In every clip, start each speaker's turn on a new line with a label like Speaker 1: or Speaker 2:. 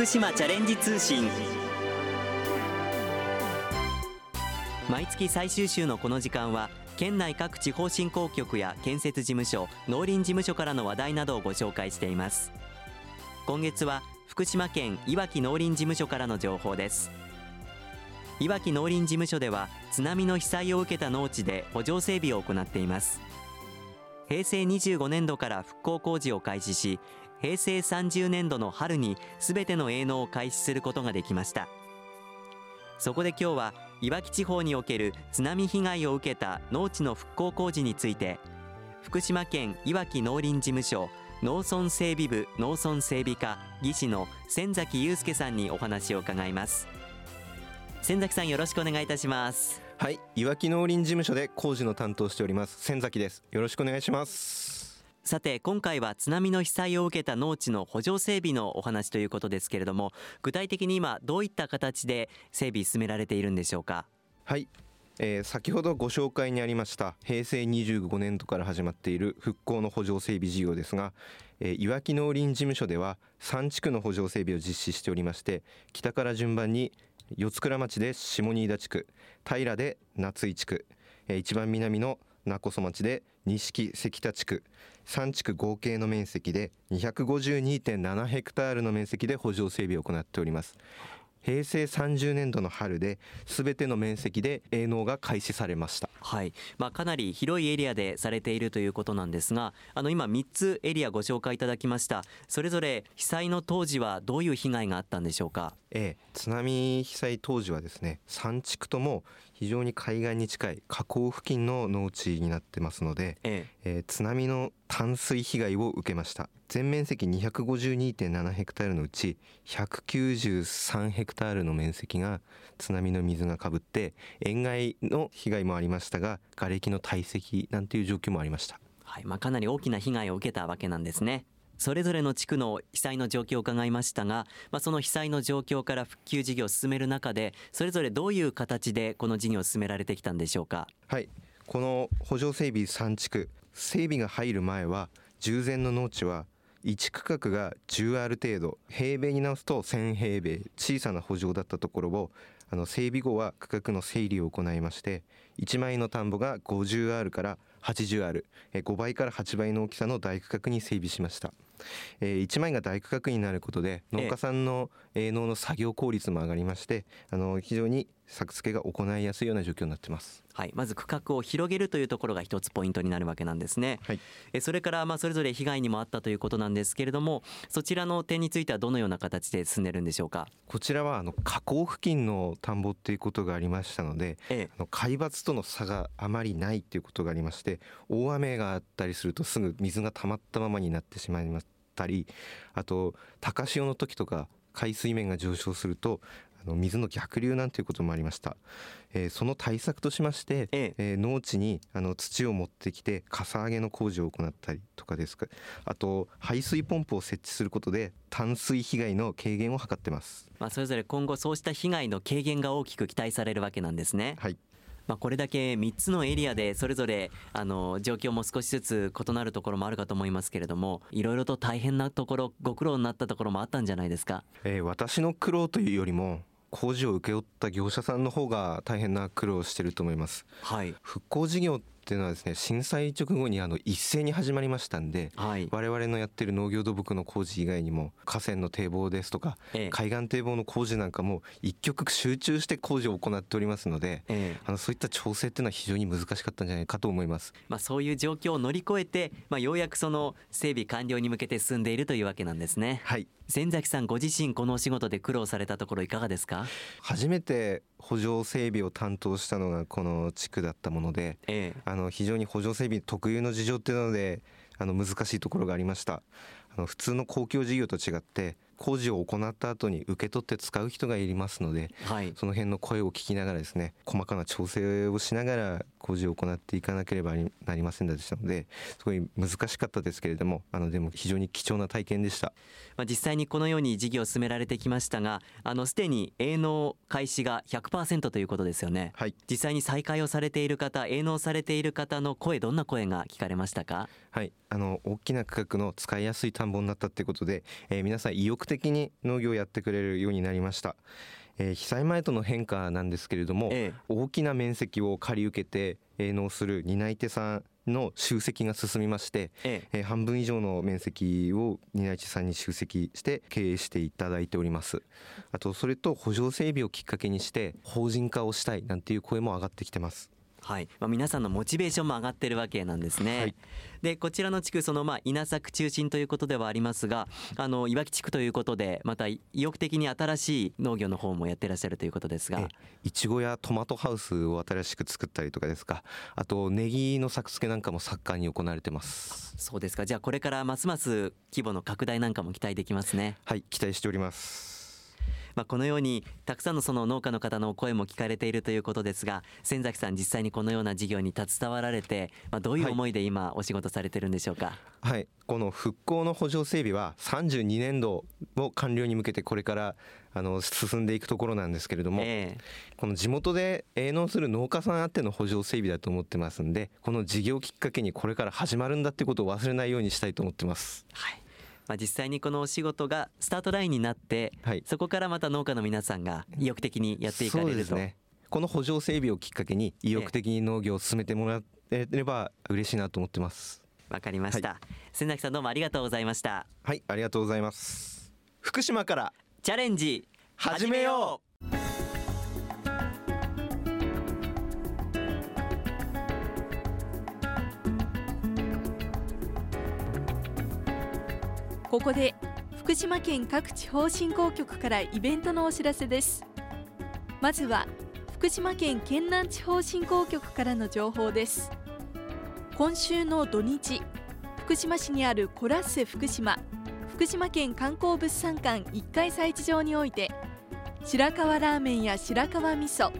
Speaker 1: 福島チャレンジ通信。毎月最終週のこの時間は県内各地方振興局や建設事務所農林事務所からの話題などをご紹介しています。今月は福島県いわき農林事務所からの情報です。いわき農林事務所では津波の被災を受けた農地で補助整備を行っています。平成25年度から復興工事を開始し平成30年度の春にすべての営農を開始することができました。そこで今日はいわき地方における津波被害を受けた農地の復興工事について福島県いわき農林事務所農村整備部農村整備課技師の千崎祐介さんにお話を伺います。千崎さんよろしくお願いいたします。
Speaker 2: はい、いわき農林事務所で工事の担当しております千崎です。よろしくお願いします。
Speaker 1: さて今回は津波の被災を受けた農地の補助整備のお話ということですけれども具体的に今どういった形で整備進められているんでしょうか？
Speaker 2: はい、えー先ほどご紹介にありました平成25年度から始まっている復興の補助整備事業ですが、えーいわき農林事務所では3地区の補助整備を実施しておりまして北から順番に四倉町で下新田地区平で夏井地区、えー一番南の勿来町で錦関田地区3地区合計の面積で252.7ヘクタールの面積で補助整備を行っております。平成30年度の春で全ての面積で営農が開始されました。
Speaker 1: はい、まあ、かなり広いエリアでされているということなんですがあの今3つエリアご紹介いただきました。それぞれ被災の当時はどういう被害があったんでしょうか？
Speaker 2: ええ、津波被災当時はですね3地区とも非常に海岸に近い河口付近の農地になってますので、
Speaker 1: ええ。
Speaker 2: えー津波の淡水被害を受けました。全面積252.7ヘクタールのうち193ヘクタールの面積が津波の水がかぶって塩害の被害もありましたが瓦礫の堆積なんていう状況もありました。
Speaker 1: はい。まあ、かなり大きな被害を受けたわけなんですねそれぞれの地区の被災の状況を伺いましたが、まあ、その被災の状況から復旧事業を進める中でそれぞれどういう形でこの事業を進められてきたんでしょうか？
Speaker 2: はい。この補助整備3地区整備が入る前は従前の農地は1区画が10ある程度平米に直すと1000平米小さな補助だったところをあの整備後は区画の整理を行いまして1枚の田んぼが 50R から 80R5 倍から8倍の大きさの大区画に整備しました、えー1枚が大区画になることで農家さんの営農の作業効率も上がりましてあの非常に作付けが行いやすいような状況になってます
Speaker 1: はい、まず区画を広げるというところが一つポイントになるわけなんですね。
Speaker 2: はい
Speaker 1: えそれからまあそれぞれ被害にもあったということなんですけれどもそちらの点についてはどのような形で進んでるんでしょうか？
Speaker 2: こちらはあの河口付近の田んぼっていうことがありましたので
Speaker 1: ええ
Speaker 2: あの海抜との差があまりないっていうことがありまして大雨があったりするとすぐ水が溜まったままになってしまいましたりあと高潮の時とか海水面が上昇するとあの水の逆流なんていうこともありました、えーその対策としまして、
Speaker 1: ええ。
Speaker 2: えー農地にあの土を持ってきてかさ上げの工事を行ったりとかですか。あと排水ポンプを設置することで淡水被害の軽減を図ってます。
Speaker 1: まあそれぞれ今後そうした被害の軽減が大きく期待されるわけなんですね。
Speaker 2: はい。
Speaker 1: まあこれだけ3つのエリアでそれぞれあの状況も少しずつ異なるところもあるかと思いますけれどもいろいろと大変なところご苦労になったところもあったんじゃないですか。
Speaker 2: えー私の苦労というよりも工事を請け負った業者さんの方が大変な苦労をしてると思います。
Speaker 1: はい。
Speaker 2: 復興事業っていうのはですね震災直後にあの一斉に始まりましたんで
Speaker 1: はい。
Speaker 2: 我々のやってる農業土木の工事以外にも河川の堤防ですとか
Speaker 1: ええ。
Speaker 2: 海岸堤防の工事なんかも一極集中して工事を行っておりますので
Speaker 1: ええ。
Speaker 2: あのそういった調整っていうのは非常に難しかったんじゃないかと思います。
Speaker 1: まあ、そういう状況を乗り越えて、まあ、ようやくその整備完了に向けて進んでいるというわけなんですね。
Speaker 2: はい
Speaker 1: 千崎さんご自身このお仕事で苦労されたところいかがですか？
Speaker 2: 初めて補助整備を担当したのがこの地区だったもので
Speaker 1: ええ。
Speaker 2: あの非常に補助整備特有の事情っていうのであの難しいところがありました。あの普通の公共事業と違って工事を行った後に受け取って使う人がいますので
Speaker 1: はい。
Speaker 2: その辺の声を聞きながらですね細かな調整をしながら工工事を行っていかなければなりませんでしたのですごい難しかったですけれどもあのでも非常に貴重な体験でした、
Speaker 1: まあ、実際にこのように事業を進められてきましたがあのすでに営農開始が100%ということですよね、
Speaker 2: はい、
Speaker 1: 実際に再開をされている方営農されている方の声どんな声が聞かれましたか？
Speaker 2: はい。あの大きな区画の使いやすい田んぼになったってことで、えー、皆さん意欲的に農業をやってくれるようになりましたえー、被災前との変化なんですけれども、ええ、大きな面積を借り受けて営農する担い手さんの集積が進みまして、え。えー、半分以上の面積を担い手さんに集積して経営していただいております。あとそれと補助整備をきっかけにして法人化をしたいなんていう声も上がってきてます
Speaker 1: はい。まあ、皆さんのモチベーションも上がってるわけなんですね。はい、でこちらの地区そのまあ稲作中心ということではありますがあのいわき地区ということでまた意欲的に新しい農業の方もやってらっしゃるということですが。
Speaker 2: いちごやトマトハウスを新しく作ったりとかですか。あとネギの作付けなんかも盛んに行われてます。
Speaker 1: そうですか。じゃあこれからますます規模の拡大なんかも期待できますね。
Speaker 2: はい。期待しております
Speaker 1: まあ、このようにたくさんのその農家の方の声も聞かれているということですが先崎さん実際にこのような事業に携わられて、まあ、どういう思いで今お仕事されてるんでしょうか、
Speaker 2: はい、はい、この復興の補助整備は32年度を完了に向けてこれからあの進んでいくところなんですけれども、えー、この地元で営農する農家さんあっての補助整備だと思ってますんでこの事業きっかけにこれから始まるんだってことを忘れないようにしたいと思ってます。
Speaker 1: はいまあ、実際にこのお仕事がスタートラインになって、はい、そこからまた農家の皆さんが意欲的にやっていかれると。ね、
Speaker 2: この補助整備をきっかけに意欲的に農業を進めてもらえれば嬉しいなと思ってます。
Speaker 1: わかりました、はい、千崎さんどうもありがとうございました。
Speaker 2: はいありがとうございます。福島から
Speaker 1: チャレンジ
Speaker 2: 始めよう
Speaker 3: ここで福島県各地方振興局からイベントのお知らせです。まずは福島県県南地方振興局からの情報です。今週の土日福島市にあるコラッセ福島福島県観光物産館1階催事場において白河ラーメンや白河味噌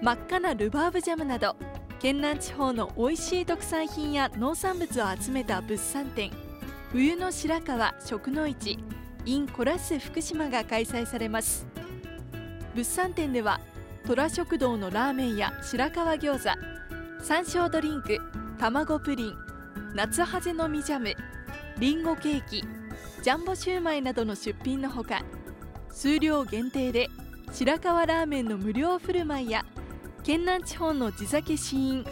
Speaker 3: 真っ赤なルバーブジャムなど県南地方の美味しい特産品や農産物を集めた物産展。冬の白川食の市 in コラッセ福島が開催されます。物産展では虎食堂のラーメンや白川餃子山椒ドリンク卵プリン夏ハゼの実ジャムりんごケーキジャンボシューマイなどの出品のほか数量限定で白川ラーメンの無料振る舞いや県南地方の地酒試飲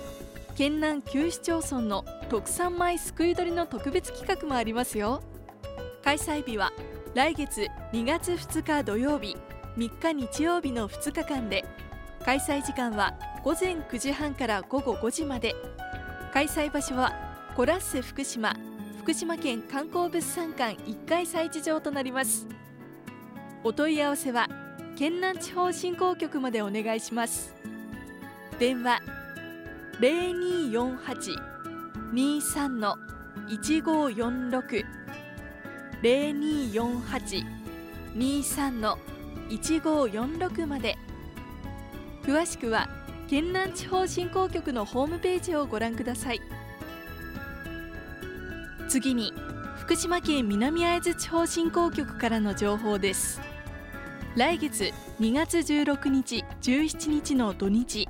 Speaker 3: 県南旧市町村の特産米すくい取りの特別企画もありますよ。開催日は来月2月2日土曜日3日日曜日の2日間で開催時間は午前9時半から午後5時まで。開催場所はコラッセ福島福島県観光物産館1階催事場となります。お問い合わせは県南地方振興局までお願いします。電話0248-23の1546 0248-23の1546まで。詳しくは県南地方振興局のホームページをご覧ください。次に福島県南会津地方振興局からの情報です。来月2月16日17日の土日。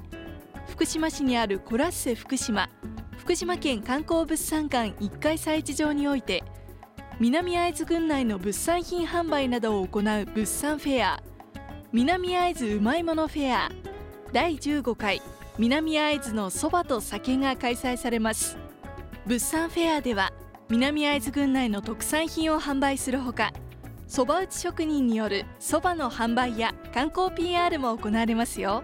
Speaker 3: 福島市にあるコラッセ福島。福島県観光物産館1階催事場において南会津郡内の物産品販売などを行う物産フェア。南会津うまいものフェア。第15回南会津のそばと酒が開催されます。物産フェアでは南会津郡内の特産品を販売するほかそば打ち職人によるそばの販売や観光 PR も行われますよ。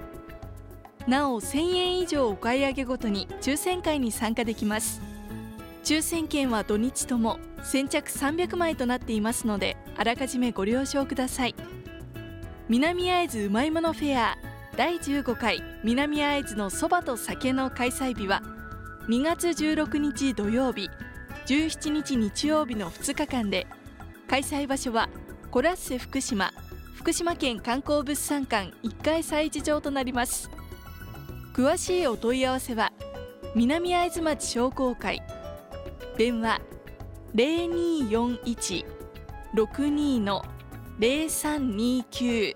Speaker 3: なお1000円以上お買い上げごとに抽選会に参加できます。抽選券は土日とも先着300枚となっていますのであらかじめご了承ください。南会津うまいものフェア第15回南会津のそばと酒の開催日は2月16日土曜日17日日曜日の2日間で開催場所はコラッセ福島福島県観光物産館1階催事場となります。詳しいお問い合わせは南会津町商工会電話0241-62の0329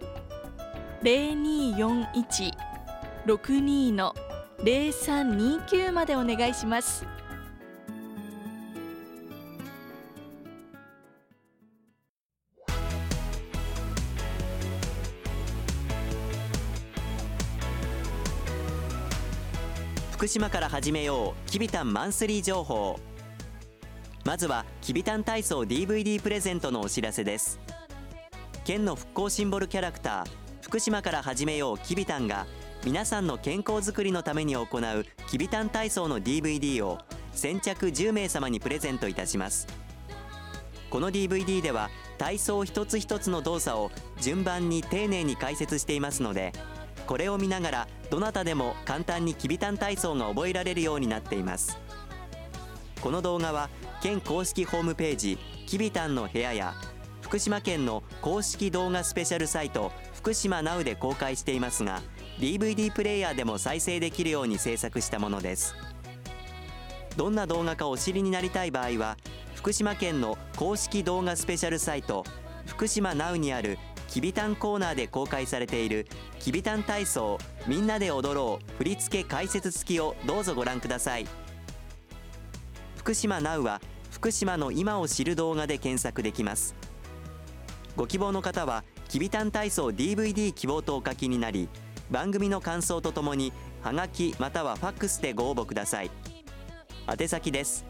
Speaker 3: 0241-62の0329までお願いします。
Speaker 1: 福島から始めようきびたんマンスリー情報。まずはきびたん体操 DVD プレゼントのお知らせです。県の復興シンボルキャラクター福島から始めようきびたんが皆さんの健康づくりのために行うきびたん体操の DVD を先着10名様にプレゼントいたします。この DVD では体操一つ一つの動作を順番に丁寧に解説していますのでこれを見ながらどなたでも簡単にきびたん体操が覚えられるようになっています。この動画は県公式ホームページきびたんの部屋や福島県の公式動画スペシャルサイト福島 Now で公開していますが DVD プレイヤーでも再生できるように制作したものです。どんな動画かお知りになりたい場合は福島県の公式動画スペシャルサイト福島 Now にあるきびたんコーナーで公開されているきびたん体操みんなで踊ろう振付解説付きをどうぞご覧ください。福島 Now は福島の今を知る動画で検索できます。ご希望の方はきびたん体操 DVD 希望とお書きになり番組の感想とともにはがきまたはファックスでご応募ください。宛先です。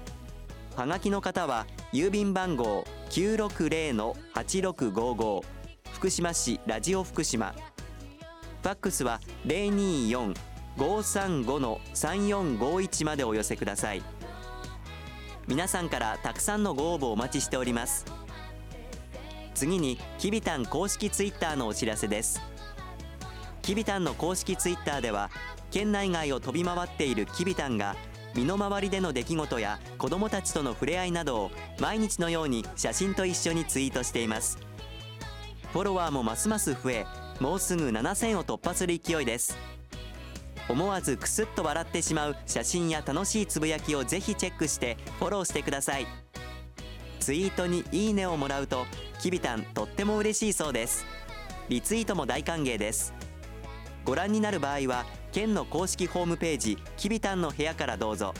Speaker 1: はがきの方は郵便番号960-8655福島市ラジオ福島。ファックスは024-535-3451までお寄せください。皆さんからたくさんのご応募お待ちしております。次にきびたん公式ツイッターのお知らせです。きびたんの公式ツイッターでは県内外を飛び回っているきびたんが身の回りでの出来事や子どもたちとの触れ合いなどを毎日のように写真と一緒にツイートしています。フォロワーもますます増えもうすぐ7000を突破する勢いです。思わずクスッと笑ってしまう写真や楽しいつぶやきをぜひチェックしてフォローしてください。ツイートにいいねをもらうときびたんとっても嬉しいそうです。リツイートも大歓迎です。ご覧になる場合は県の公式ホームページきびたんの部屋からどうぞ。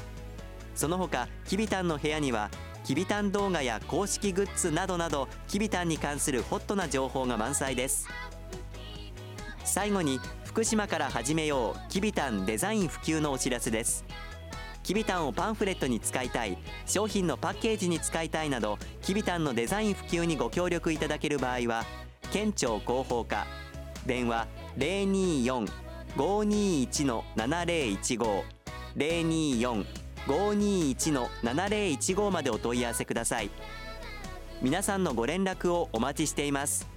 Speaker 1: その他きびたんの部屋にはきびたん動画や公式グッズなどなどきびたんに関するホットな情報が満載です。最後に福島から始めようきびたんデザイン普及のお知らせです。きびたんをパンフレットに使いたい商品のパッケージに使いたいなどきびたんのデザイン普及にご協力いただける場合は県庁広報課電話024-521-7015 024-521-7015までお問い合わせください。皆さんのご連絡をお待ちしています。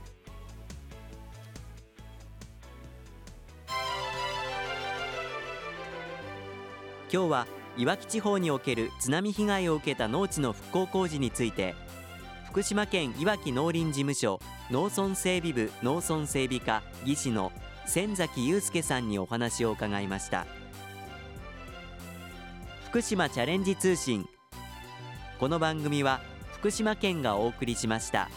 Speaker 1: 今日はいわき地方における津波被害を受けた農地の復興工事について福島県いわき農林事務所農村整備部農村整備課技師の千崎祐介さんにお話を伺いました。福島チャレンジ通信この番組は福島県がお送りしました。